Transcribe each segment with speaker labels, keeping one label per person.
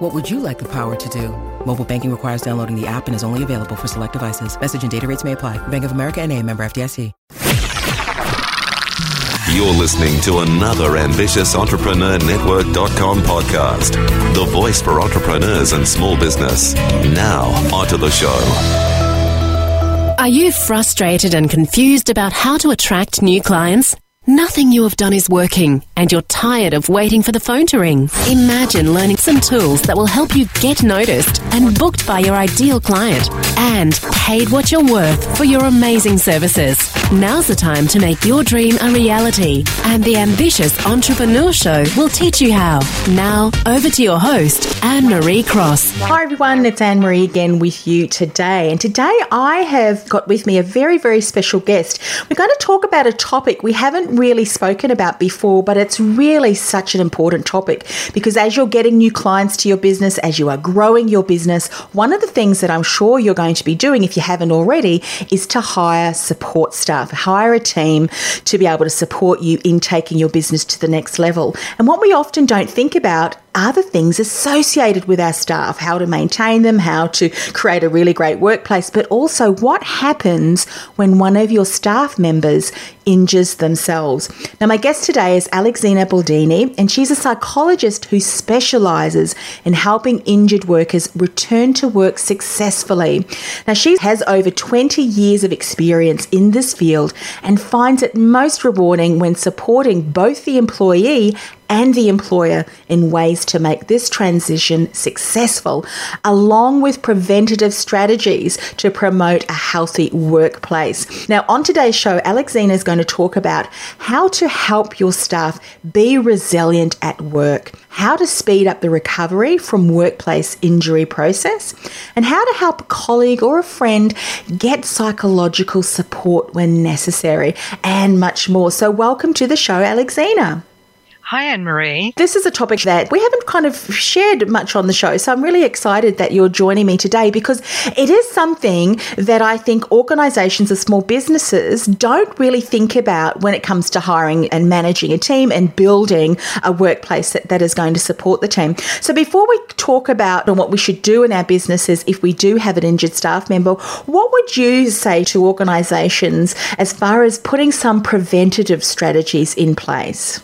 Speaker 1: What would you like the power to do? Mobile banking requires downloading the app and is only available for select devices. Message and data rates may apply. Bank of America and a member FDIC.
Speaker 2: You're listening to another Ambitious Entrepreneur Network.com podcast. The voice for entrepreneurs and small business. Now, onto the show.
Speaker 3: Are you frustrated and confused about how to attract new clients? Nothing you have done is working, and you're tired of waiting for the phone to ring. Imagine learning some tools that will help you get noticed and booked by your ideal client and paid what you're worth for your amazing services. Now's the time to make your dream a reality, and the Ambitious Entrepreneur Show will teach you how. Now, over to your host, Anne Marie Cross.
Speaker 4: Hi everyone, it's Anne Marie again with you today. And today I have got with me a very, very special guest. We're going to talk about a topic we haven't really spoken about before, but it's really such an important topic because as you're getting new clients to your business, as you are growing your business, one of the things that I'm sure you're going to be doing, if you haven't already, is to hire support staff, hire a team to be able to support you in taking your business to the next level. And what we often don't think about are the things associated with our staff, how to maintain them, how to create a really great workplace, but also what happens when one of your staff members injures themselves. Now, my guest today is Alexina Baldini, and she's a psychologist who specializes in helping injured workers return to work successfully. Now, she has over 20 years of experience in this field and finds it most rewarding when supporting both the employee and the employer in ways to make this transition successful, along with preventative strategies to promote a healthy workplace. Now, on today's show, Alexina is going to talk about how to help your staff be resilient at work, how to speed up the recovery from workplace injury process, and how to help a colleague or a friend get psychological support when necessary, and much more. So, welcome to the show, Alexina.
Speaker 5: Hi, Anne Marie.
Speaker 4: This is a topic that we haven't kind of shared much on the show. So I'm really excited that you're joining me today because it is something that I think organizations and small businesses don't really think about when it comes to hiring and managing a team and building a workplace that, that is going to support the team. So before we talk about what we should do in our businesses if we do have an injured staff member, what would you say to organizations as far as putting some preventative strategies in place?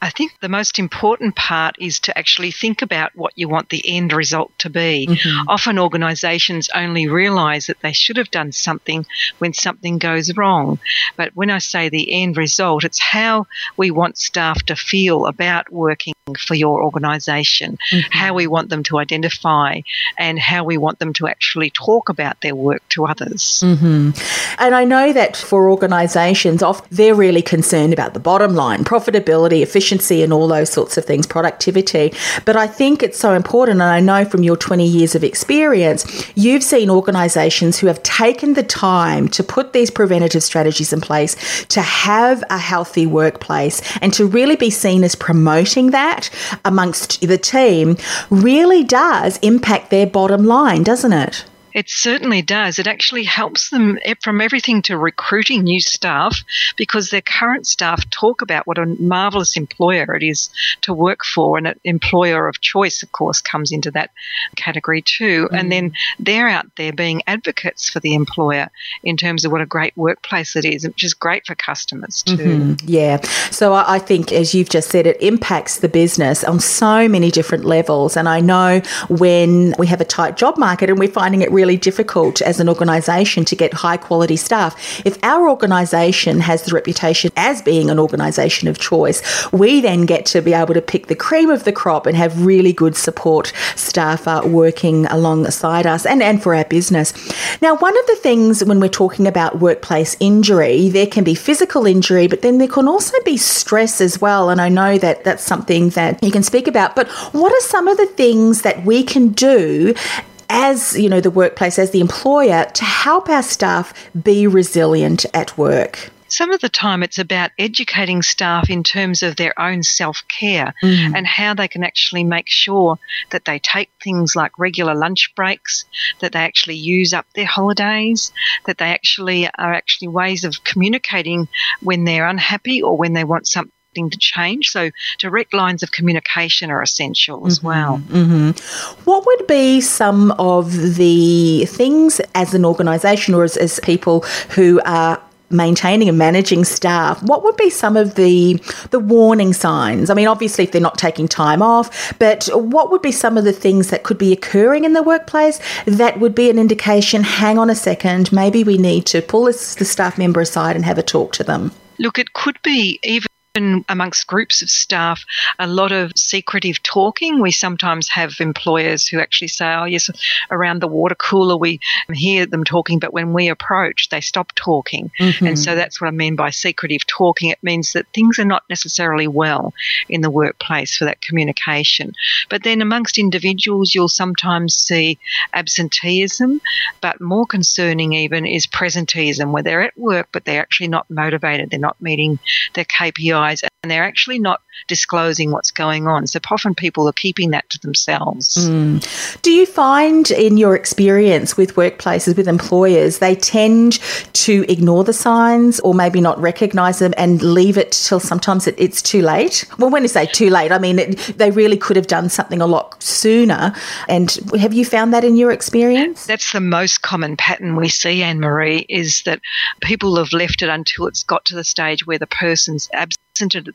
Speaker 5: I think the most important part is to actually think about what you want the end result to be. Mm-hmm. Often organisations only realise that they should have done something when something goes wrong. But when I say the end result, it's how we want staff to feel about working for your organisation, mm-hmm. how we want them to identify, and how we want them to actually talk about their work to others.
Speaker 4: Mm-hmm. And I know that for organisations, they're really concerned about the bottom line, profitability, efficiency, and all those sorts of things, productivity. But I think it's so important, and I know from your 20 years of experience, you've seen organisations who have taken the time to put these preventative strategies in place to have a healthy workplace and to really be seen as promoting that amongst the team really does impact their bottom line, doesn't it?
Speaker 5: It certainly does. It actually helps them from everything to recruiting new staff because their current staff talk about what a marvelous employer it is to work for. And an employer of choice, of course, comes into that category too. Mm. And then they're out there being advocates for the employer in terms of what a great workplace it is, which is great for customers too. Mm-hmm.
Speaker 4: Yeah. So I think, as you've just said, it impacts the business on so many different levels. And I know when we have a tight job market and we're finding it really difficult as an organisation to get high quality staff. If our organisation has the reputation as being an organisation of choice, we then get to be able to pick the cream of the crop and have really good support staff uh, working alongside us and, and for our business. Now, one of the things when we're talking about workplace injury, there can be physical injury, but then there can also be stress as well. And I know that that's something that you can speak about. But what are some of the things that we can do as you know the workplace as the employer to help our staff be resilient at work
Speaker 5: some of the time it's about educating staff in terms of their own self care mm. and how they can actually make sure that they take things like regular lunch breaks, that they actually use up their holidays, that they actually are actually ways of communicating when they're unhappy or when they want something to change. So direct lines of communication are essential as mm-hmm, well.
Speaker 4: Mm-hmm. What would be some of the things as an organisation or as, as people who are maintaining and managing staff, what would be some of the the warning signs? I mean, obviously, if they're not taking time off, but what would be some of the things that could be occurring in the workplace that would be an indication? Hang on a second, maybe we need to pull this, the staff member aside and have a talk to them.
Speaker 5: Look, it could be even amongst groups of staff, a lot of secretive talking. We sometimes have employers who actually say, oh, yes, around the water cooler, we hear them talking, but when we approach, they stop talking. Mm-hmm. And so that's what I mean by secretive talking. It means that things are not necessarily well in the workplace for that communication. But then amongst individuals, you'll sometimes see absenteeism, but more concerning even is presenteeism, where they're at work, but they're actually not motivated. They're not meeting their KPIs and they're actually not disclosing what's going on. So often people are keeping that to themselves.
Speaker 4: Mm. Do you find in your experience with workplaces, with employers, they tend to ignore the signs or maybe not recognize them and leave it till sometimes it, it's too late? Well, when you say too late, I mean it, they really could have done something a lot sooner. And have you found that in your experience?
Speaker 5: That's the most common pattern we see, Anne Marie, is that people have left it until it's got to the stage where the person's absent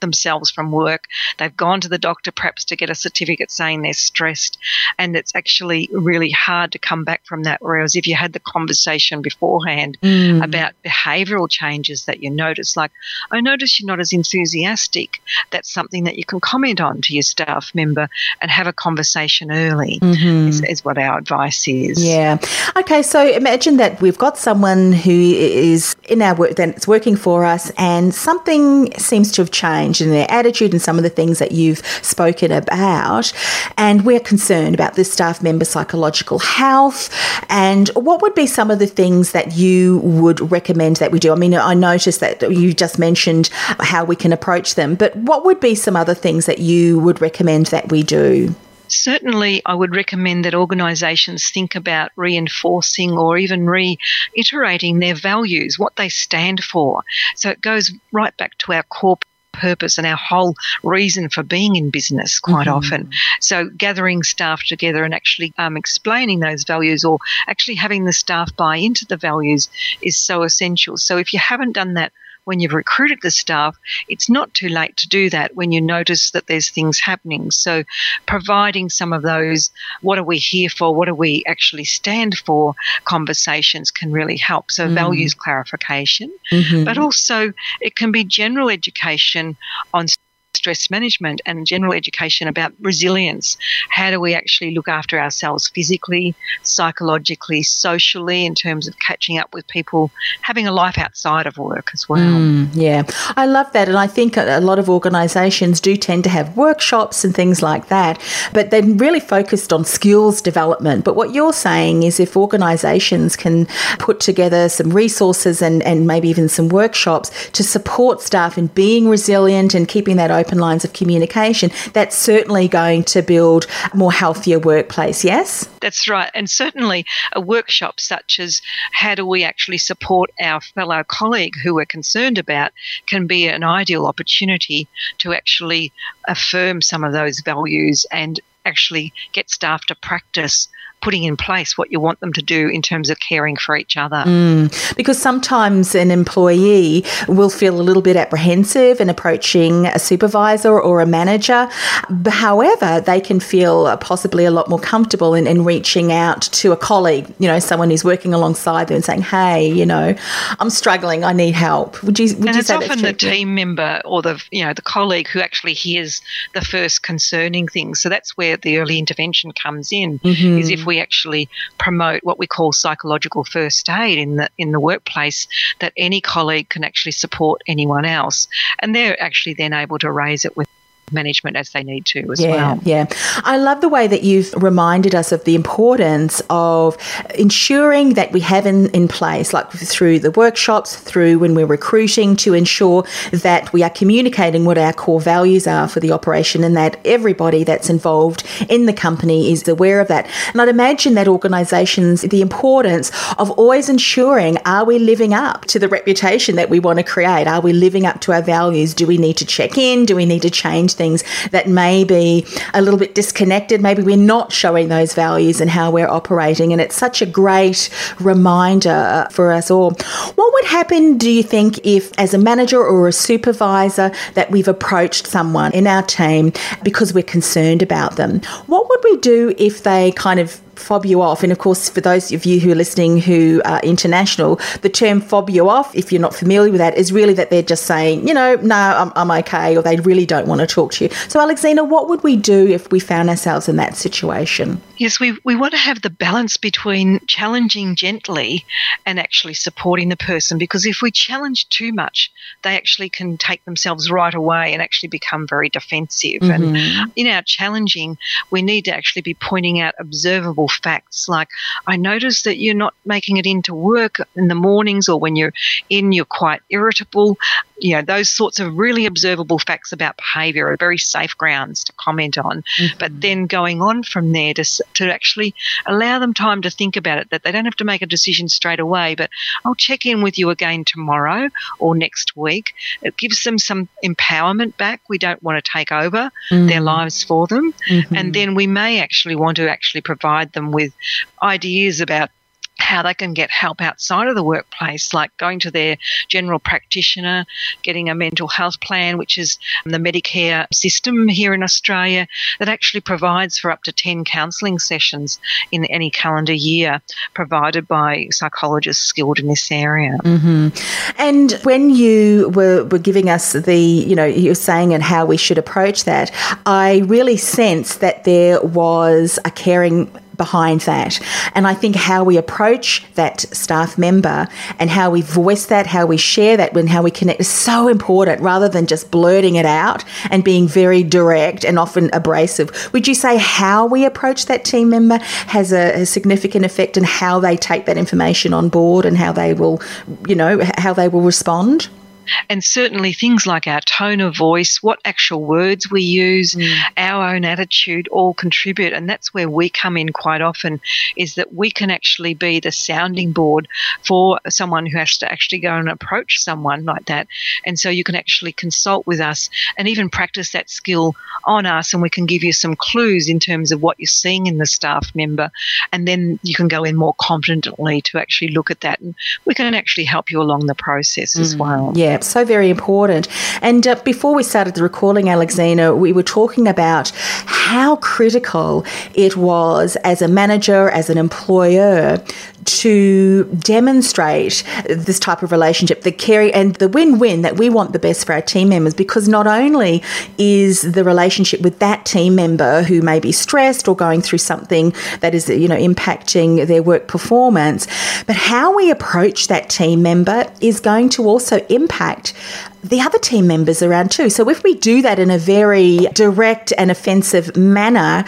Speaker 5: themselves from work. They've gone to the doctor perhaps to get a certificate saying they're stressed. And it's actually really hard to come back from that. Whereas if you had the conversation beforehand mm. about behavioral changes that you notice, like, I notice you're not as enthusiastic, that's something that you can comment on to your staff member and have a conversation early, mm-hmm. is, is what our advice is.
Speaker 4: Yeah. Okay, so imagine that we've got someone who is in our work, that's working for us, and something seems to have changed in their attitude and some of the things that you've spoken about. And we're concerned about the staff member's psychological health. And what would be some of the things that you would recommend that we do? I mean, I noticed that you just mentioned how we can approach them, but what would be some other things that you would recommend that we do?
Speaker 5: certainly I would recommend that organisations think about reinforcing or even reiterating their values, what they stand for. So it goes right back to our core purpose and our whole reason for being in business quite mm-hmm. often. So, gathering staff together and actually um, explaining those values or actually having the staff buy into the values is so essential. So, if you haven't done that when you've recruited the staff, it's not too late to do that when you notice that there's things happening. So, providing some of those, what are we here for? What do we actually stand for? Conversations can really help. So, mm. values clarification, mm-hmm. but also it can be general education on stress management and general education about resilience. How do we actually look after ourselves physically, psychologically, socially, in terms of catching up with people, having a life outside of work as well? Mm,
Speaker 4: yeah, I love that. And I think a lot of organisations do tend to have workshops and things like that, but they're really focused on skills development. But what you're saying is if organisations can put together some resources and, and maybe even some workshops to support staff in being resilient and keeping that open lines of communication, that's certainly going to build a more healthier workplace, yes?
Speaker 5: That's right. And certainly uh, a workshop such as how do we actually support our fellow colleague who we're concerned about can be an ideal opportunity to actually affirm some of those values and actually get staff to practice putting in place what you want them to do in terms of caring for each other.
Speaker 4: Mm, because sometimes an employee will feel a little bit apprehensive in approaching a supervisor or a manager. However, they can feel possibly a lot more comfortable in, in reaching out to a colleague, you know, someone who's working alongside them and saying, hey, you know, I'm struggling, I need help. Would you, would
Speaker 5: and
Speaker 4: you
Speaker 5: it's often the team member or the, you know, the colleague who actually hears the first concerning things. So that's where the early intervention comes in, mm-hmm. is if we we actually promote what we call psychological first aid in the in the workplace that any colleague can actually support anyone else. And they're actually then able to raise it with management as they need to as
Speaker 4: yeah,
Speaker 5: well.
Speaker 4: Yeah. I love the way that you've reminded us of the importance of ensuring that we have in, in place, like through the workshops, through when we're recruiting, to ensure that we are communicating what our core values are for the operation and that everybody that's involved in the company is aware of that. And I'd imagine that organisations, the importance of always ensuring are we living up to the reputation that we want to create? Are we living up to our values? Do we need to check in? Do we need to change things that may be a little bit disconnected? Maybe we're not showing those values and how we're operating. And it's such a great reminder for us all. What would happen, do you think, if as a manager or a supervisor that we've approached someone in our team because we're concerned about them? What would we do if they kind of fob you off. And of course, for those of you who are listening who are international, the term fob you off, if you're not familiar with that, is really that they're just saying, you know, no, I'm, I'm okay, or they really don't want to talk to you. So, Alexina, what would we do if we found ourselves in that situation?
Speaker 5: Yes, we, we want to have the balance between challenging gently and actually supporting the person because if we challenge too much, they actually can take themselves right away and actually become very defensive. Mm-hmm. And in our challenging, we need to actually be pointing out observable facts. Like, I notice that you're not making it into work in the mornings or when you're in, you're quite irritable you know, those sorts of really observable facts about behaviour are very safe grounds to comment on. Mm-hmm. But then going on from there to, to actually allow them time to think about it, that they don't have to make a decision straight away, but I'll check in with you again tomorrow or next week. It gives them some empowerment back. We don't want to take over mm-hmm. their lives for them. Mm-hmm. And then we may actually want to actually provide them with ideas about how they can get help outside of the workplace, like going to their general practitioner, getting a mental health plan, which is the Medicare system here in Australia that actually provides for up to 10 counselling sessions in any calendar year, provided by psychologists skilled in this area.
Speaker 4: Mm-hmm. And when you were, were giving us the, you know, you were saying and how we should approach that, I really sense that there was a caring behind that. And I think how we approach that staff member and how we voice that, how we share that, and how we connect is so important rather than just blurting it out and being very direct and often abrasive. Would you say how we approach that team member has a, a significant effect in how they take that information on board and how they will, you know, how they will respond?
Speaker 5: And certainly things like our tone of voice, what actual words we use, mm. our own attitude all contribute. And that's where we come in quite often is that we can actually be the sounding board for someone who has to actually go and approach someone like that. And so you can actually consult with us and even practice that skill on us. And we can give you some clues in terms of what you're seeing in the staff member. And then you can go in more confidently to actually look at that. And we can actually help you along the process mm. as well.
Speaker 4: Yeah, so very important. And uh, before we started the recording, Alexina, we were talking about how critical it was as a manager, as an employer, to demonstrate this type of relationship, the caring and the win-win that we want the best for our team members because not only is the relationship with that team member who may be stressed or going through something that is, you know, impacting their work performance, but how we approach that team member is going to also impact the other team members around too. So if we do that in a very direct and offensive manner,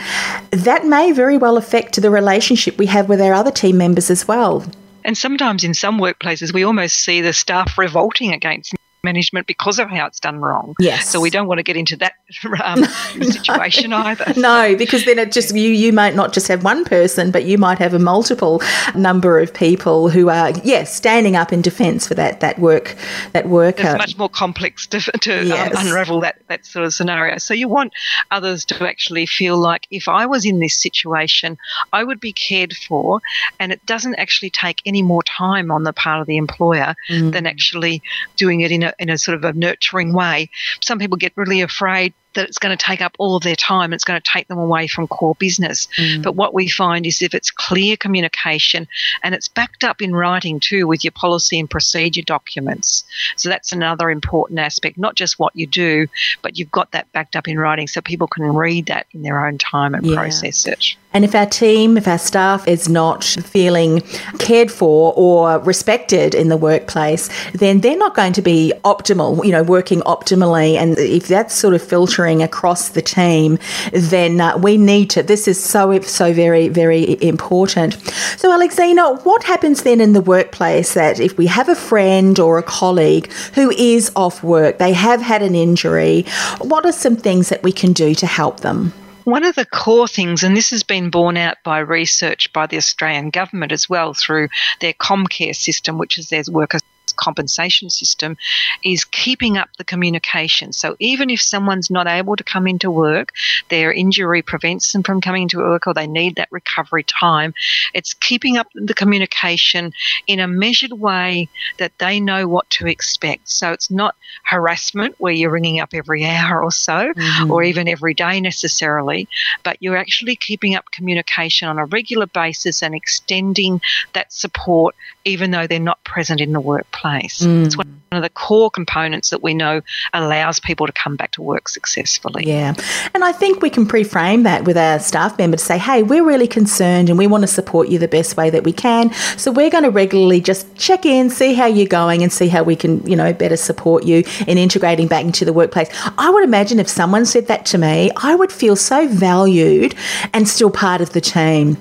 Speaker 4: that may very well affect the relationship we have with our other team members as well.
Speaker 5: And sometimes in some workplaces, we almost see the staff revolting against management because of how it's done wrong.
Speaker 4: Yes.
Speaker 5: So we don't want to get into that um, situation
Speaker 4: no.
Speaker 5: either.
Speaker 4: No, because then it just you you might not just have one person, but you might have a multiple number of people who are yes standing up in defence for that that work that worker.
Speaker 5: It's much more complex to, to um, yes. um, unravel that that sort of scenario. So you want others to actually feel like if I was in this situation, I would be cared for, and it doesn't actually take any more time on the part of the employer mm. than actually doing it in a in a sort of a nurturing way. Some people get really afraid that it's going to take up all of their time. It's going to take them away from core business. Mm. But what we find is if it's clear communication and it's backed up in writing too with your policy and procedure documents. So that's another important aspect, not just what you do, but you've got that backed up in writing so people can read that in their own time and yeah. process it.
Speaker 4: And if our team, if our staff is not feeling cared for or respected in the workplace, then they're not going to be optimal, you know, working optimally. And if that's sort of filtering across the team, then uh, we need to. This is so, so very, very important. So, Alexina, what happens then in the workplace that if we have a friend or a colleague who is off work, they have had an injury, what are some things that we can do to help them?
Speaker 5: One of the core things, and this has been borne out by research by the Australian government as well through their Comcare system, which is their worker compensation system is keeping up the communication. So even if someone's not able to come into work, their injury prevents them from coming into work or they need that recovery time, it's keeping up the communication in a measured way that they know what to expect. So it's not harassment where you're ringing up every hour or so mm-hmm. or even every day necessarily, but you're actually keeping up communication on a regular basis and extending that support even though they're not present in the workplace place. Mm. It's one of the core components that we know allows people to come back to work successfully.
Speaker 4: Yeah. And I think we can pre-frame that with our staff member to say, hey, we're really concerned and we want to support you the best way that we can. So we're going to regularly just check in, see how you're going and see how we can, you know, better support you in integrating back into the workplace. I would imagine if someone said that to me, I would feel so valued and still part of the team.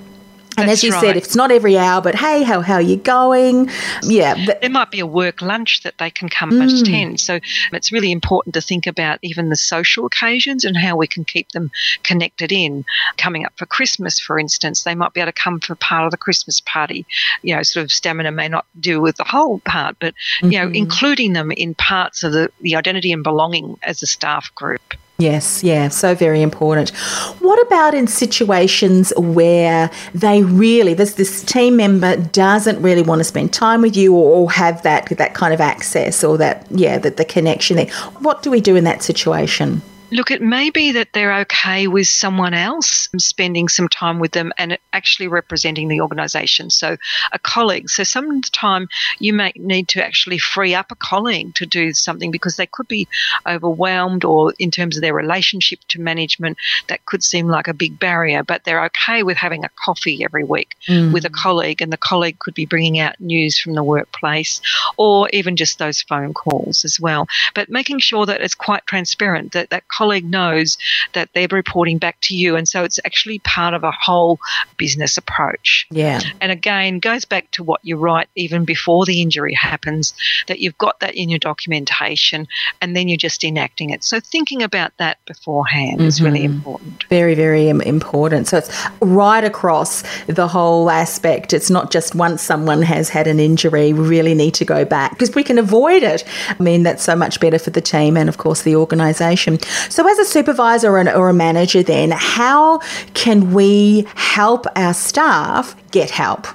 Speaker 4: And That's as you right. said, if it's not every hour, but hey, how how are you going? Yeah,
Speaker 5: th- there might be a work lunch that they can come mm. attend. So it's really important to think about even the social occasions and how we can keep them connected in. Coming up for Christmas, for instance, they might be able to come for part of the Christmas party. You know, sort of stamina may not do with the whole part, but you mm-hmm. know, including them in parts of the, the identity and belonging as a staff group.
Speaker 4: Yes, yeah, so very important. What about in situations where they really this this team member doesn't really want to spend time with you or, or have that that kind of access or that yeah, that the connection there. What do we do in that situation?
Speaker 5: Look, it may be that they're okay with someone else spending some time with them and actually representing the organisation. So, a colleague. So, sometime you may need to actually free up a colleague to do something because they could be overwhelmed or in terms of their relationship to management, that could seem like a big barrier. But they're okay with having a coffee every week mm. with a colleague, and the colleague could be bringing out news from the workplace or even just those phone calls as well. But making sure that it's quite transparent that that colleague knows that they're reporting back to you. And so it's actually part of a whole business approach.
Speaker 4: Yeah.
Speaker 5: And again, goes back to what you write even before the injury happens, that you've got that in your documentation and then you're just enacting it. So thinking about that beforehand mm-hmm. is really mm-hmm. important.
Speaker 4: Very, very important. So it's right across the whole aspect. It's not just once someone has had an injury, we really need to go back because we can avoid it. I mean, that's so much better for the team and, of course, the organisation. So, as a supervisor or, or a manager, then, how can we help our staff get help?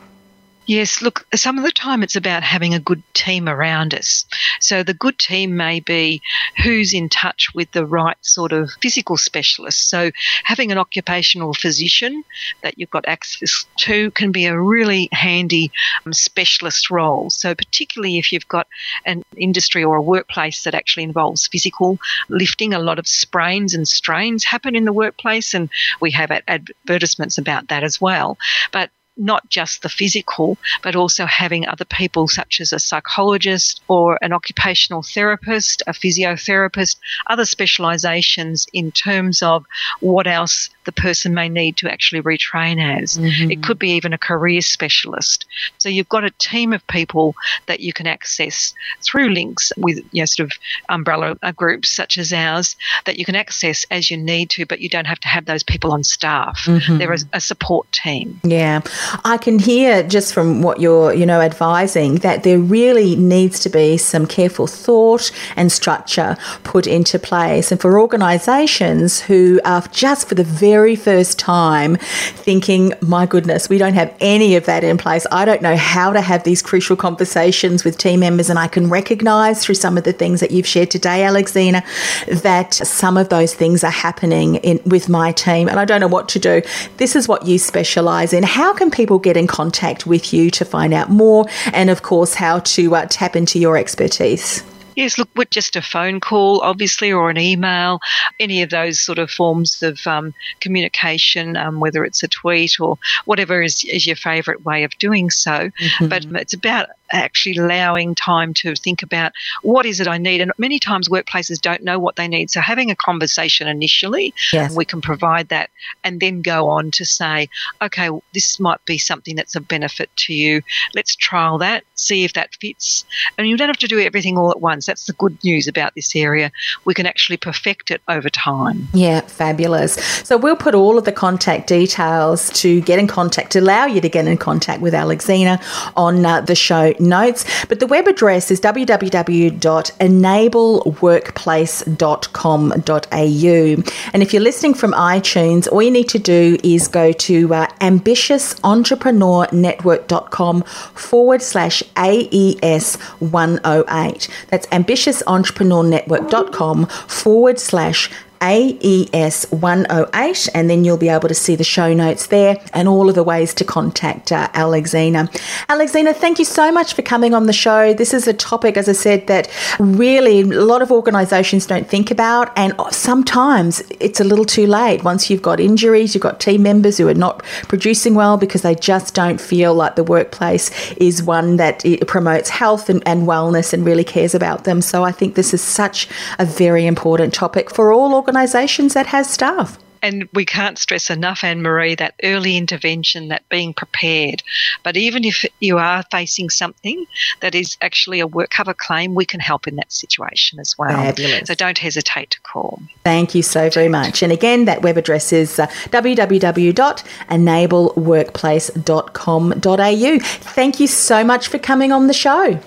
Speaker 5: Yes, look, some of the time it's about having a good team around us. So the good team may be who's in touch with the right sort of physical specialist. So having an occupational physician that you've got access to can be a really handy um, specialist role. So particularly if you've got an industry or a workplace that actually involves physical lifting, a lot of sprains and strains happen in the workplace, and we have advertisements about that as well. But not just the physical, but also having other people, such as a psychologist or an occupational therapist, a physiotherapist, other specializations in terms of what else the person may need to actually retrain as. Mm-hmm. It could be even a career specialist. So you've got a team of people that you can access through links with you know, sort of umbrella groups such as ours that you can access as you need to, but you don't have to have those people on staff. Mm-hmm. They're a, a support team.
Speaker 4: Yeah. I can hear just from what you're, you know, advising that there really needs to be some careful thought and structure put into place. And for organisations who are just for the very first time thinking, my goodness, we don't have any of that in place. I don't know how to have these crucial conversations with team members. And I can recognise through some of the things that you've shared today, Alexina, that some of those things are happening in, with my team. And I don't know what to do. This is what you specialise in. How can people get in contact with you to find out more and, of course, how to uh, tap into your expertise?
Speaker 5: Yes, look, with just a phone call, obviously, or an email, any of those sort of forms of um, communication, um, whether it's a tweet or whatever is, is your favourite way of doing so. Mm-hmm. But it's about actually allowing time to think about what is it I need. And many times workplaces don't know what they need. So having a conversation initially, yes. we can provide that and then go on to say, okay, this might be something that's a benefit to you. Let's trial that, see if that fits. And you don't have to do everything all at once. That's the good news about this area. We can actually perfect it over time.
Speaker 4: Yeah, fabulous. So we'll put all of the contact details to get in contact, to allow you to get in contact with Alexina on uh, the show notes. But the web address is www.enableworkplace.com.au. And if you're listening from iTunes, all you need to do is go to uh, ambitiousentrepreneurnetwork.com forward slash AES 108. That's ambitiousentrepreneurnetwork.com forward slash AES 108, and then you'll be able to see the show notes there and all of the ways to contact uh, Alexina. Alexina, thank you so much for coming on the show. This is a topic, as I said, that really a lot of organisations don't think about, and sometimes it's a little too late. Once you've got injuries, you've got team members who are not producing well because they just don't feel like the workplace is one that promotes health and, and wellness and really cares about them. So I think this is such a very important topic for all organisations organisations that has staff.
Speaker 5: And we can't stress enough, Anne Marie, that early intervention, that being prepared. But even if you are facing something that is actually a work cover claim, we can help in that situation as well. Fabulous. So don't hesitate to call.
Speaker 4: Thank you so very much. And again, that web address is uh, www.enableworkplace.com.au. Thank you so much for coming on the show.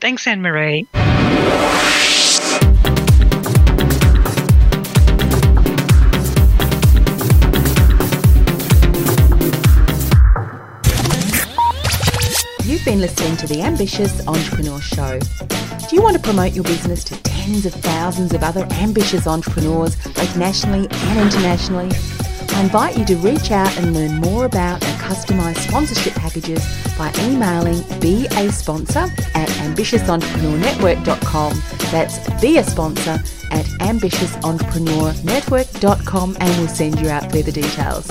Speaker 5: Thanks, Anne Marie.
Speaker 4: You've been listening to the Ambitious Entrepreneur Show. Do you want to promote your business to tens of thousands of other ambitious entrepreneurs, both nationally and internationally? I invite you to reach out and learn more about our customised sponsorship packages by emailing be a sponsor at ambitiousentrepreneurnetwork.com. That's be a sponsor at ambitiousentrepreneurnetwork.com and we'll send you out further details.